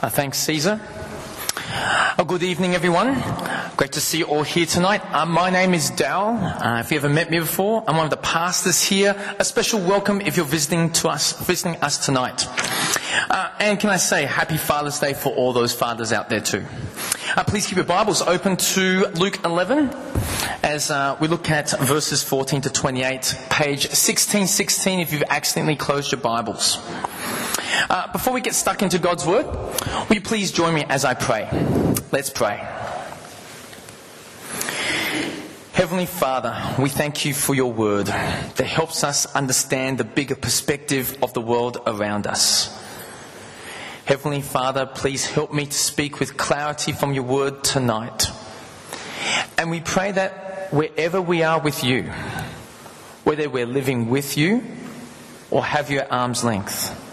Uh, thanks, Caesar. Uh, good evening, everyone. Great to see you all here tonight. Uh, my name is Dal. Uh, if you haven't met me before, I'm one of the pastors here. A special welcome if you're visiting to us, visiting us tonight. Uh, and can I say Happy Father's Day for all those fathers out there too. Uh, please keep your Bibles open to Luke 11 as uh, we look at verses 14 to 28, page 1616 if you've accidentally closed your Bibles. Uh, before we get stuck into God's Word, will you please join me as I pray? Let's pray. Heavenly Father, we thank you for your Word that helps us understand the bigger perspective of the world around us. Heavenly Father, please help me to speak with clarity from your Word tonight. And we pray that wherever we are with you, whether we're living with you or have you at arm's length,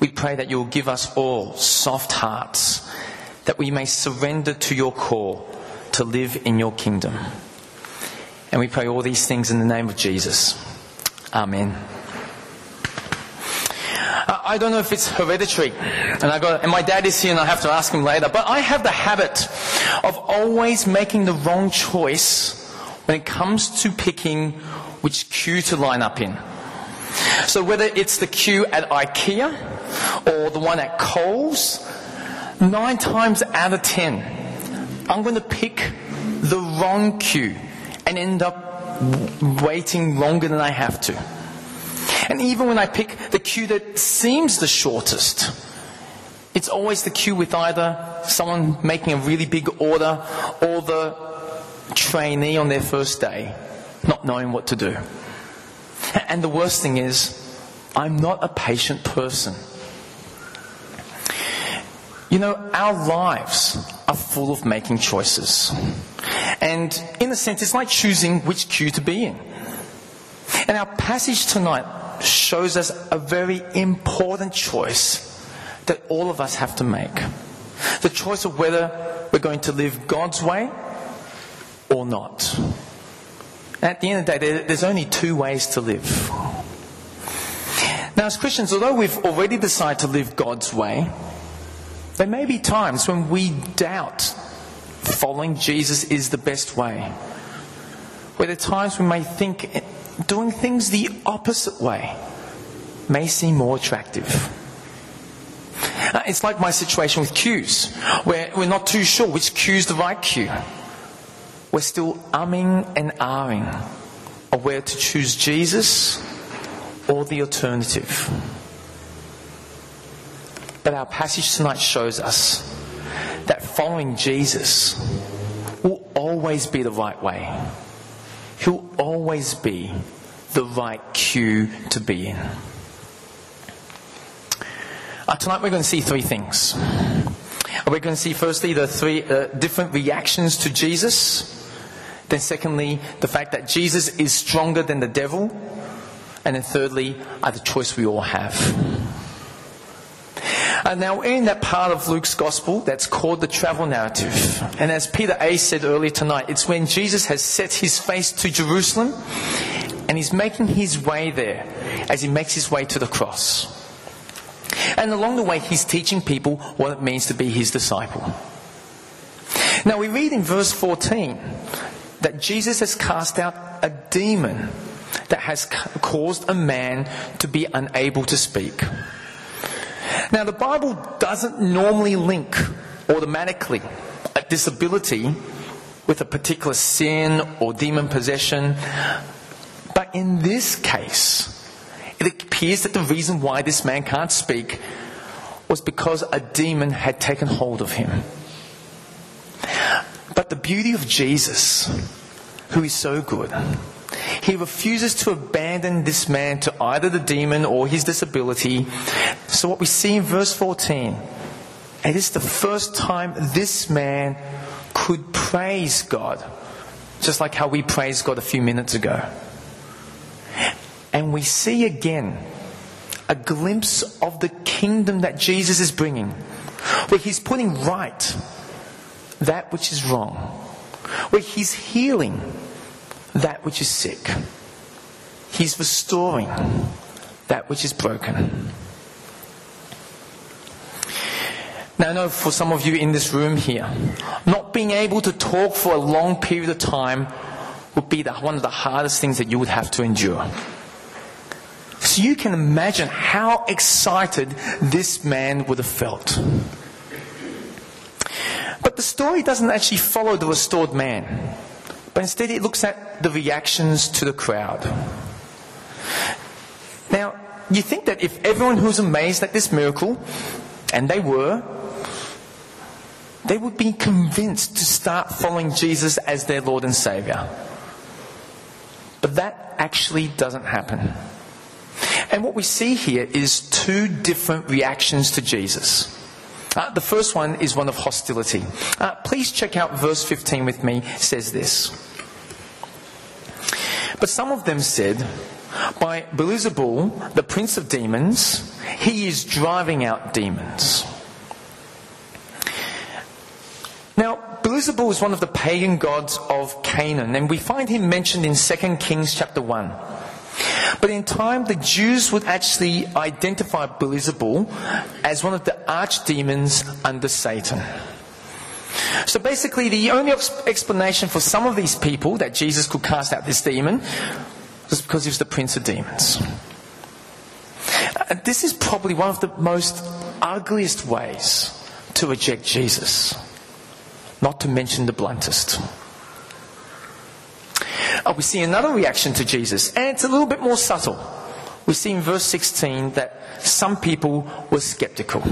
we pray that you'll give us all soft hearts, that we may surrender to your call to live in your kingdom. And we pray all these things in the name of Jesus. Amen. Uh, I don't know if it's hereditary, and I got, and my dad is here, and I have to ask him later. But I have the habit of always making the wrong choice when it comes to picking which queue to line up in. So whether it's the queue at IKEA or the one at Coles, nine times out of ten, I'm going to pick the wrong queue and end up waiting longer than I have to. And even when I pick the queue that seems the shortest, it's always the queue with either someone making a really big order or the trainee on their first day not knowing what to do. And the worst thing is, I'm not a patient person. You know, our lives are full of making choices. And in a sense, it's like choosing which queue to be in. And our passage tonight shows us a very important choice that all of us have to make. The choice of whether we're going to live God's way or not. At the end of the day, there's only two ways to live. Now, as Christians, although we've already decided to live God's way, there may be times when we doubt following Jesus is the best way. Where there are times we may think doing things the opposite way may seem more attractive. Uh, it's like my situation with queues, where we're not too sure which is the right queue. We're still umming and ahhing of where to choose Jesus or the alternative. But our passage tonight shows us that following Jesus will always be the right way. He'll always be the right queue to be in. Uh, tonight we're going to see three things. We're going to see firstly the three uh, different reactions to Jesus. Then secondly, the fact that Jesus is stronger than the devil. And then thirdly, are the choice we all have. And now, we're in that part of Luke's gospel that's called the travel narrative. And as Peter A said earlier tonight, it's when Jesus has set his face to Jerusalem and he's making his way there as he makes his way to the cross. And along the way, he's teaching people what it means to be his disciple. Now, we read in verse 14 that Jesus has cast out a demon that has caused a man to be unable to speak. Now, the Bible doesn't normally link automatically a disability with a particular sin or demon possession, but in this case, it appears that the reason why this man can't speak was because a demon had taken hold of him. But the beauty of Jesus, who is so good, he refuses to abandon this man to either the demon or his disability. So, what we see in verse 14, it is the first time this man could praise God, just like how we praised God a few minutes ago. And we see again a glimpse of the kingdom that Jesus is bringing, where he's putting right that which is wrong, where he's healing that which is sick, he's restoring that which is broken. Now, I know for some of you in this room here, not being able to talk for a long period of time would be the, one of the hardest things that you would have to endure. So you can imagine how excited this man would have felt. But the story doesn't actually follow the restored man, but instead it looks at the reactions to the crowd. Now, you think that if everyone who's amazed at this miracle, and they were, they would be convinced to start following Jesus as their Lord and Savior. But that actually doesn't happen. And what we see here is two different reactions to Jesus. Uh, the first one is one of hostility. Uh, please check out verse 15 with me. It says this. But some of them said, By Beelzebul, the prince of demons, he is driving out demons. Now, Beelzebul is one of the pagan gods of Canaan, and we find him mentioned in 2 Kings chapter 1. But in time, the Jews would actually identify Beelzebul as one of the archdemons under Satan. So basically, the only explanation for some of these people that Jesus could cast out this demon was because he was the prince of demons. And this is probably one of the most ugliest ways to reject Jesus, not to mention the bluntest. Oh, we see another reaction to Jesus, and it's a little bit more subtle. We see in verse 16 that some people were skeptical.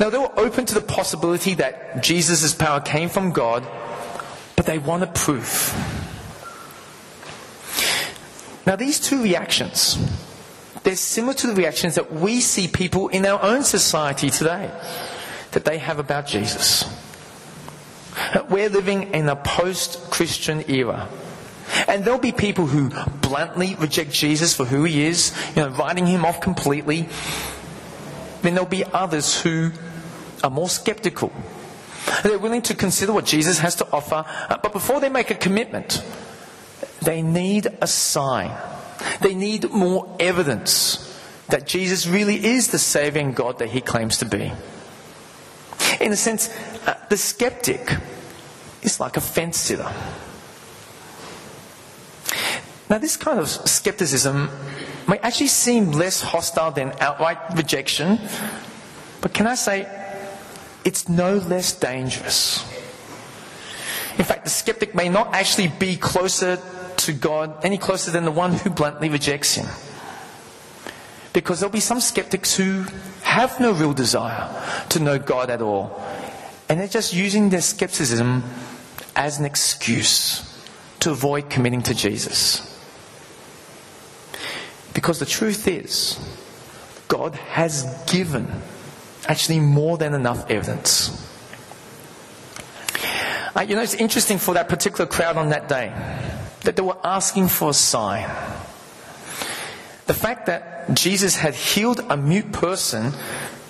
Now, they were open to the possibility that Jesus' power came from God, but they wanted proof. Now, these two reactions, they're similar to the reactions that we see people in our own society today that they have about Jesus. We're living in a post Christian era. And there'll be people who bluntly reject Jesus for who he is, you know, writing him off completely. Then there'll be others who are more skeptical. They're willing to consider what Jesus has to offer, uh, but before they make a commitment, they need a sign. They need more evidence that Jesus really is the saving God that he claims to be. In a sense, uh, the skeptic is like a fence sitter. Now, this kind of skepticism may actually seem less hostile than outright rejection, but can I say it's no less dangerous? In fact, the skeptic may not actually be closer to God any closer than the one who bluntly rejects Him. Because there'll be some skeptics who have no real desire to know God at all. And they're just using their skepticism as an excuse to avoid committing to Jesus. Because the truth is, God has given actually more than enough evidence. Uh, you know, it's interesting for that particular crowd on that day that they were asking for a sign. The fact that Jesus had healed a mute person,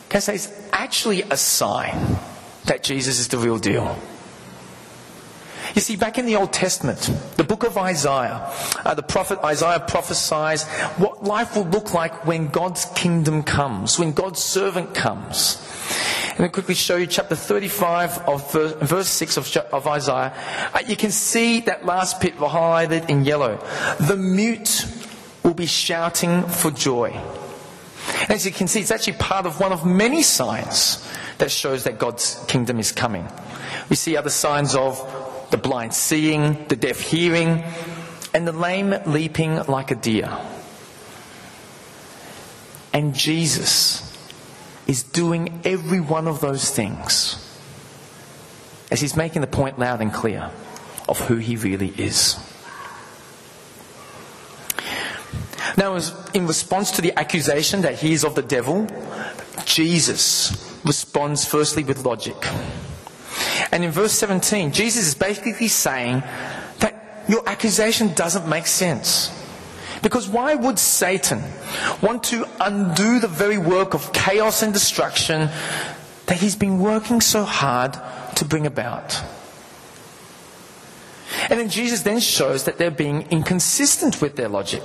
can say, is actually a sign that Jesus is the real deal. You see, back in the Old Testament, the book of Isaiah, uh, the prophet Isaiah prophesies what life will look like when God's kingdom comes, when God's servant comes. Let me quickly show you chapter 35 of verse, verse 6 of, of Isaiah. Uh, you can see that last bit highlighted in yellow. The mute will be shouting for joy. As you can see, it's actually part of one of many signs that shows that God's kingdom is coming. We see other signs of the blind seeing, the deaf hearing, and the lame leaping like a deer. And Jesus is doing every one of those things as he's making the point loud and clear of who he really is. Now, in response to the accusation that he is of the devil, Jesus responds firstly with logic. And in verse 17, Jesus is basically saying that your accusation doesn't make sense. Because why would Satan want to undo the very work of chaos and destruction that he's been working so hard to bring about? And then Jesus then shows that they're being inconsistent with their logic.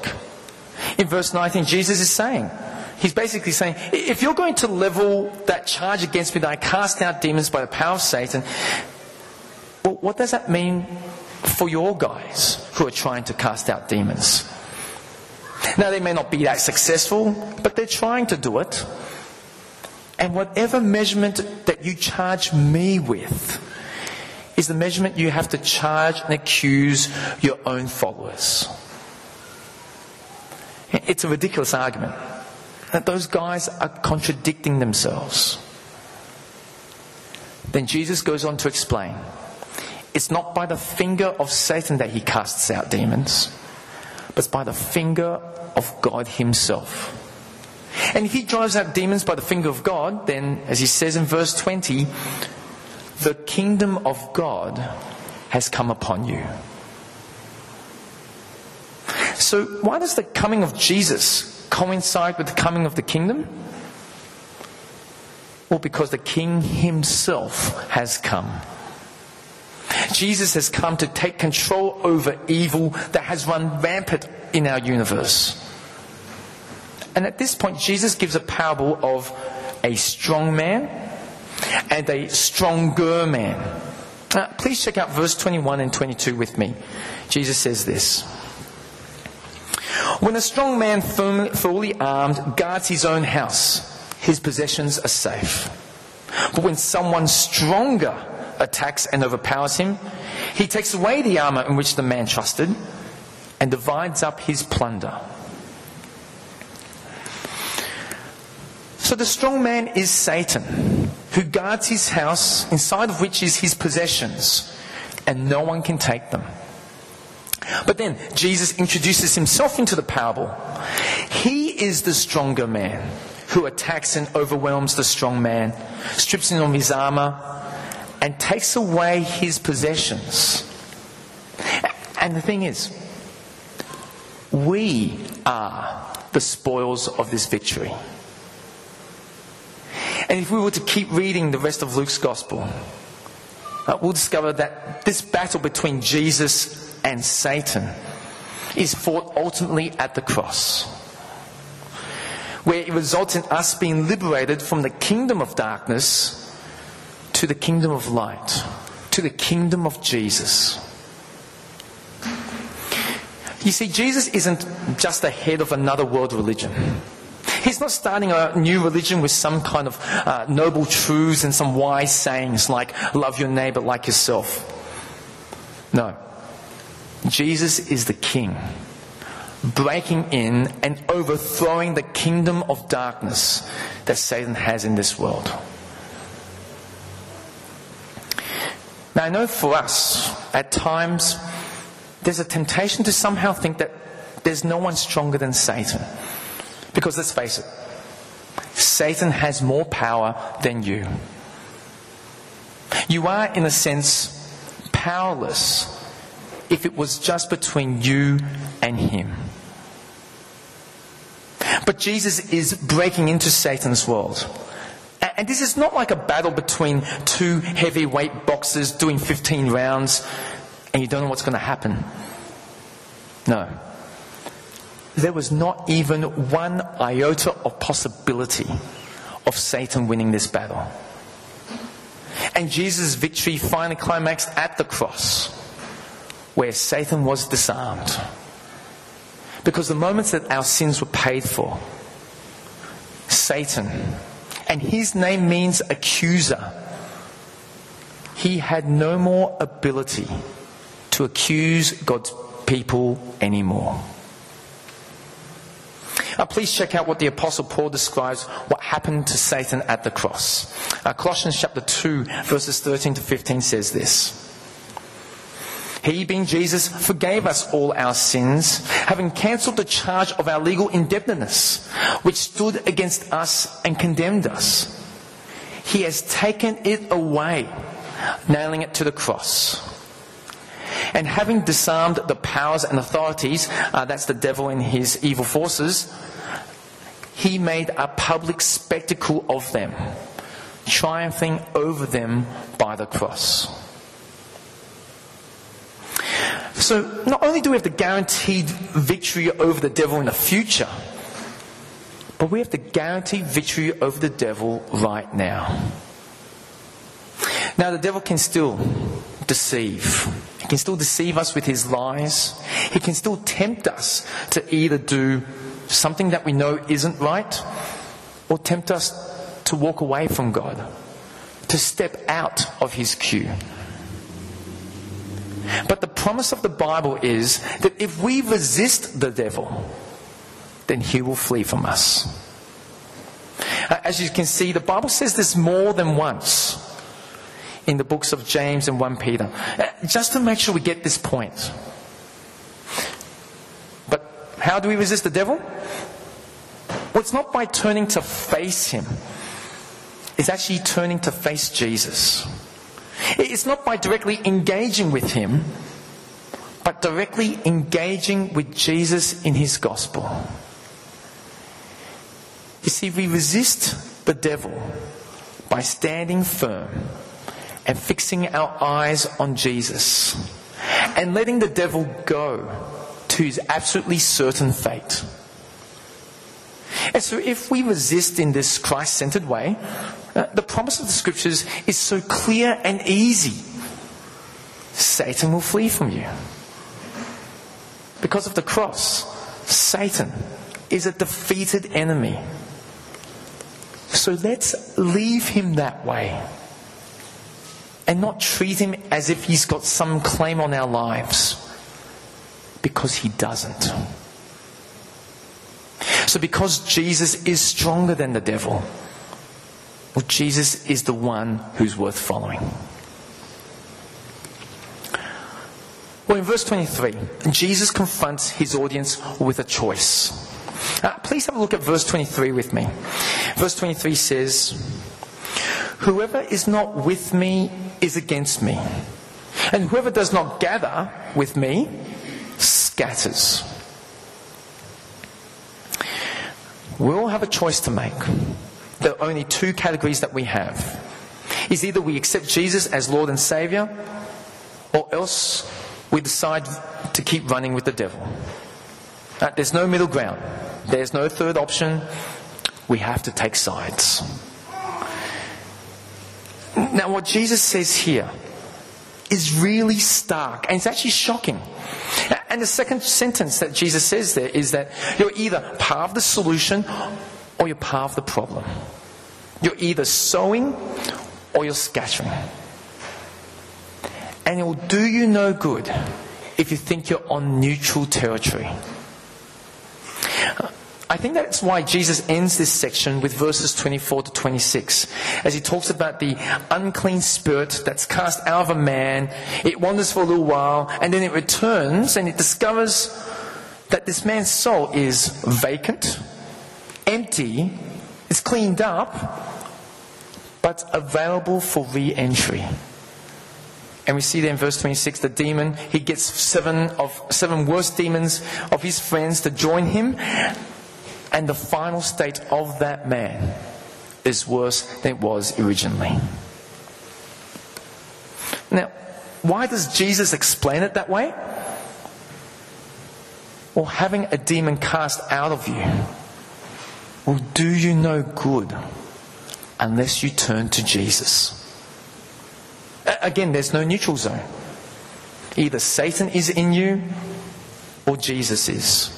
In verse 19, Jesus is saying, He's basically saying, if you're going to level that charge against me that I cast out demons by the power of Satan, well, what does that mean for your guys who are trying to cast out demons? Now, they may not be that successful, but they're trying to do it. And whatever measurement that you charge me with is the measurement you have to charge and accuse your own followers. It's a ridiculous argument that those guys are contradicting themselves. Then Jesus goes on to explain it's not by the finger of Satan that he casts out demons, but by the finger of God himself. And if he drives out demons by the finger of God, then, as he says in verse 20, the kingdom of God has come upon you. So, why does the coming of Jesus coincide with the coming of the kingdom? Or because the king himself has come. Jesus has come to take control over evil that has run rampant in our universe. And at this point, Jesus gives a parable of a strong man and a stronger man. Uh, please check out verse 21 and 22 with me. Jesus says this. When a strong man, fully armed, guards his own house, his possessions are safe. But when someone stronger attacks and overpowers him, he takes away the armor in which the man trusted and divides up his plunder. So the strong man is Satan, who guards his house, inside of which is his possessions, and no one can take them. But then Jesus introduces himself into the parable. He is the stronger man who attacks and overwhelms the strong man, strips him of his armor, and takes away his possessions. And the thing is, we are the spoils of this victory. And if we were to keep reading the rest of Luke's gospel, uh, we'll discover that this battle between Jesus and Satan is fought ultimately at the cross, where it results in us being liberated from the kingdom of darkness to the kingdom of light, to the kingdom of Jesus. You see, Jesus isn't just the head of another world religion. He's not starting a new religion with some kind of uh, noble truths and some wise sayings like, love your neighbor like yourself. No. Jesus is the king, breaking in and overthrowing the kingdom of darkness that Satan has in this world. Now, I know for us, at times, there's a temptation to somehow think that there's no one stronger than Satan. Because let's face it, Satan has more power than you. You are, in a sense, powerless if it was just between you and him. But Jesus is breaking into Satan's world. And this is not like a battle between two heavyweight boxers doing 15 rounds and you don't know what's going to happen. No. There was not even one iota of possibility of Satan winning this battle. And Jesus' victory finally climaxed at the cross, where Satan was disarmed. Because the moments that our sins were paid for, Satan and his name means accuser. He had no more ability to accuse God's people anymore. Uh, please check out what the Apostle Paul describes what happened to Satan at the cross. Uh, Colossians chapter 2, verses 13 to 15 says this. He, being Jesus, forgave us all our sins, having cancelled the charge of our legal indebtedness, which stood against us and condemned us. He has taken it away, nailing it to the cross. And having disarmed the powers and authorities, uh, that's the devil and his evil forces, he made a public spectacle of them, triumphing over them by the cross. So not only do we have the guaranteed victory over the devil in the future, But we have the guaranteed victory over the devil right now. Now, the devil can still deceive. He can still deceive us with his lies. He can still tempt us to either do something that we know isn't right or tempt us to walk away from God, to step out of his queue. But the promise of the Bible is that if we resist the devil, then he will flee from us. Uh, as you can see, the Bible says this more than once in the books of James and 1 Peter. Uh, just to make sure we get this point. But how do we resist the devil? Well, it's not by turning to face him. It's actually turning to face Jesus. It's not by directly engaging with him, but directly engaging with Jesus in his gospel. You see, we resist the devil by standing firm and fixing our eyes on Jesus and letting the devil go to his absolutely certain fate. And so, if we resist in this Christ centered way, promise of the scriptures is so clear and easy. Satan will flee from you. Because of the cross, Satan is a defeated enemy. So let's leave him that way and not treat him as if he's got some claim on our lives because he doesn't. So, because Jesus is stronger than the devil, well, Jesus is the one who's worth following. Well, in verse 23, Jesus confronts his audience with a choice. Uh, please have a look at verse 23 with me. Verse 23 says, Whoever is not with me is against me. And whoever does not gather with me scatters. We all have a choice to make. There are only two categories that we have. Is either we accept Jesus as Lord and Savior, or else we decide to keep running with the devil. There's no middle ground. There's no third option. We have to take sides. Now, what Jesus says here is really stark, and it's actually shocking. And the second sentence that Jesus says there is that you're either part of the solution or you're part of the problem. You're either sowing or you're scattering. And it will do you no good if you think you're on neutral territory. I think that's why Jesus ends this section with verses 24 to 26, as he talks about the unclean spirit that's cast out of a man. It wanders for a little while, and then it returns and it discovers that this man's soul is vacant, empty, it's cleaned up, but available for re entry. And we see there in verse 26, the demon, he gets seven of seven worst demons of his friends to join him and the final state of that man is worse than it was originally. Now, why does Jesus explain it that way? Well, having a demon cast out of you will do you no good unless you turn to Jesus. Again, there's no neutral zone. Either Satan is in you or Jesus is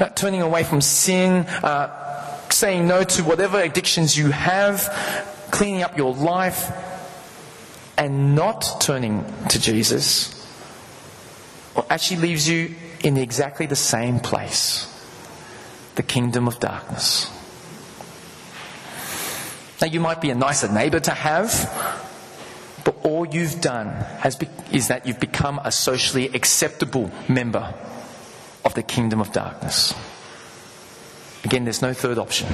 uh, turning away from sin, uh, saying no to whatever addictions you have, cleaning up your life, and not turning to Jesus, well, actually leaves you in exactly the same place the kingdom of darkness. Now, you might be a nicer neighbor to have, but all you've done be- is that you've become a socially acceptable member of the kingdom of darkness. Again, there's no third option.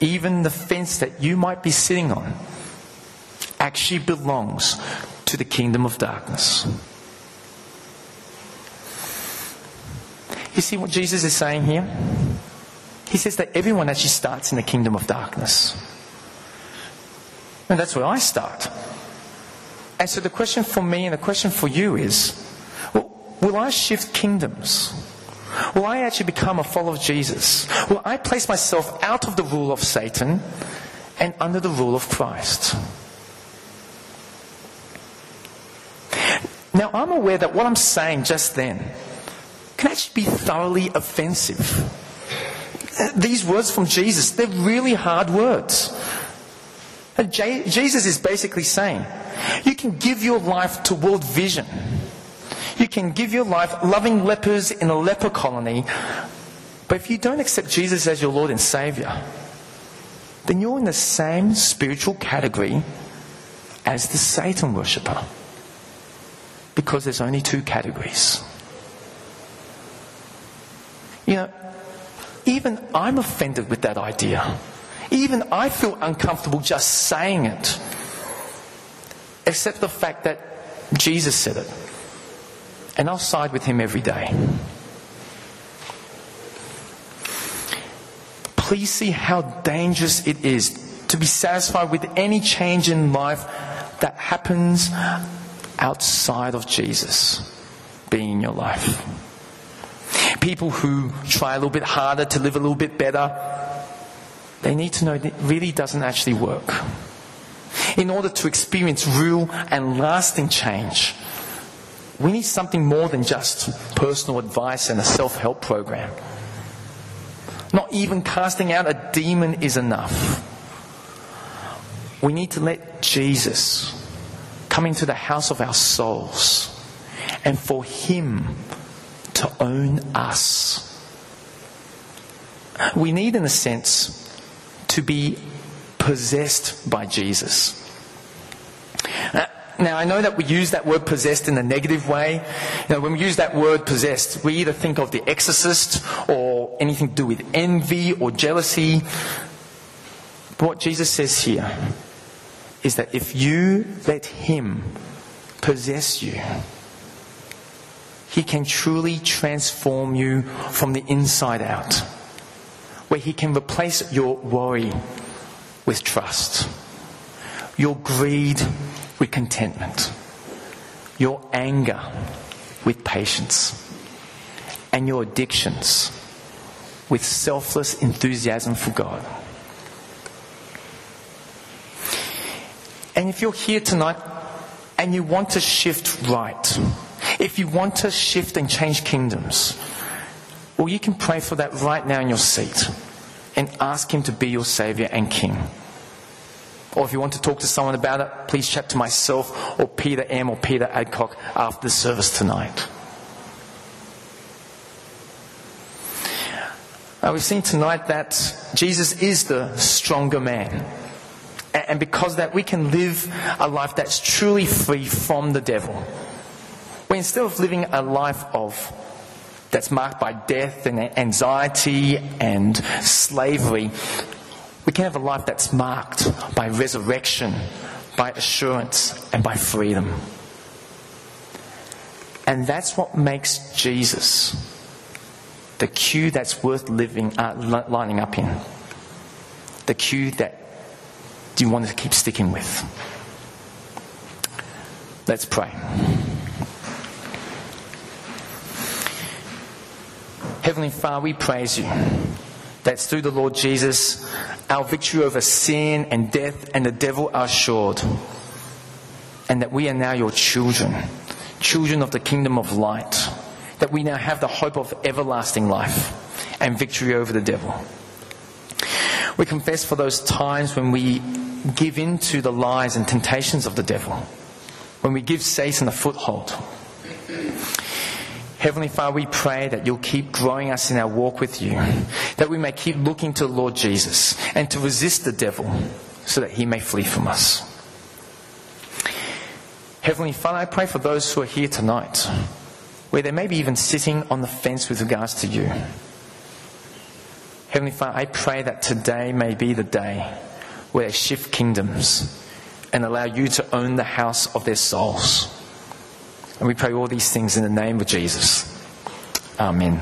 Even the fence that you might be sitting on actually belongs to the kingdom of darkness. You see what Jesus is saying here? He says that everyone actually starts in the kingdom of darkness. And that's where I start. And so the question for me and the question for you is Will I shift kingdoms? Will I actually become a follower of Jesus? Will I place myself out of the rule of Satan and under the rule of Christ? Now, I'm aware that what I'm saying just then can actually be thoroughly offensive. Uh, these words from Jesus, they're really hard words. Uh, Jesus is basically saying, you can give your life to World Vision. You can give your life loving lepers in a leper colony. But if you don't accept Jesus as your Lord and Savior, then you're in the same spiritual category as the Satan worshipper. Because there's only two categories. You know, even I'm offended with that idea. Even I feel uncomfortable just saying it. Except the fact that Jesus said it. And I'll side with him every day. Please see how dangerous it is to be satisfied with any change in life that happens outside of Jesus being in your life. People who try a little bit harder to live a little bit better, they need to know that it really doesn't actually work. In order to experience real and lasting change, we need something more than just personal advice and a self help program. Not even casting out a demon is enough. We need to let Jesus come into the house of our souls and for Him to own us. We need, in a sense, to be possessed by Jesus. Now, I know that we use that word possessed in a negative way. You know, when we use that word possessed, we either think of the exorcist or anything to do with envy or jealousy. But what Jesus says here is that if you let Him possess you, He can truly transform you from the inside out, where He can replace your worry with trust, your greed with contentment, your anger with patience, and your addictions with selfless enthusiasm for God. And if you're here tonight and you want to shift right, if you want to shift and change kingdoms, well, you can pray for that right now in your seat and ask Him to be your Savior and King. Or if you want to talk to someone about it, please chat to myself or Peter M. or Peter Adcock after the service tonight. Uh, we've seen tonight that Jesus is the stronger man. And because that, we can live a life that's truly free from the devil. Instead of living a life of that's marked by death and anxiety and slavery, we can have a life that's marked by resurrection, by assurance, and by freedom. And that's what makes Jesus the queue that's worth living, uh, lining up in. The queue that you want to keep sticking with. Let's pray. Heavenly Father, we praise you. That through the Lord Jesus, our victory over sin and death and the devil are assured, and that we are now your children, children of the kingdom of light, that we now have the hope of everlasting life and victory over the devil. We confess for those times when we give in to the lies and temptations of the devil, when we give Satan a foothold Heavenly Father, we pray that you'll keep growing us in our walk with you, that we may keep looking to the Lord Jesus and to resist the devil so that he may flee from us. Heavenly Father, I pray for those who are here tonight, where they may be even sitting on the fence with regards to you. Heavenly Father, I pray that today may be the day where they shift kingdoms and allow you to own the house of their souls. And we pray all these things in the name of Jesus. Amen.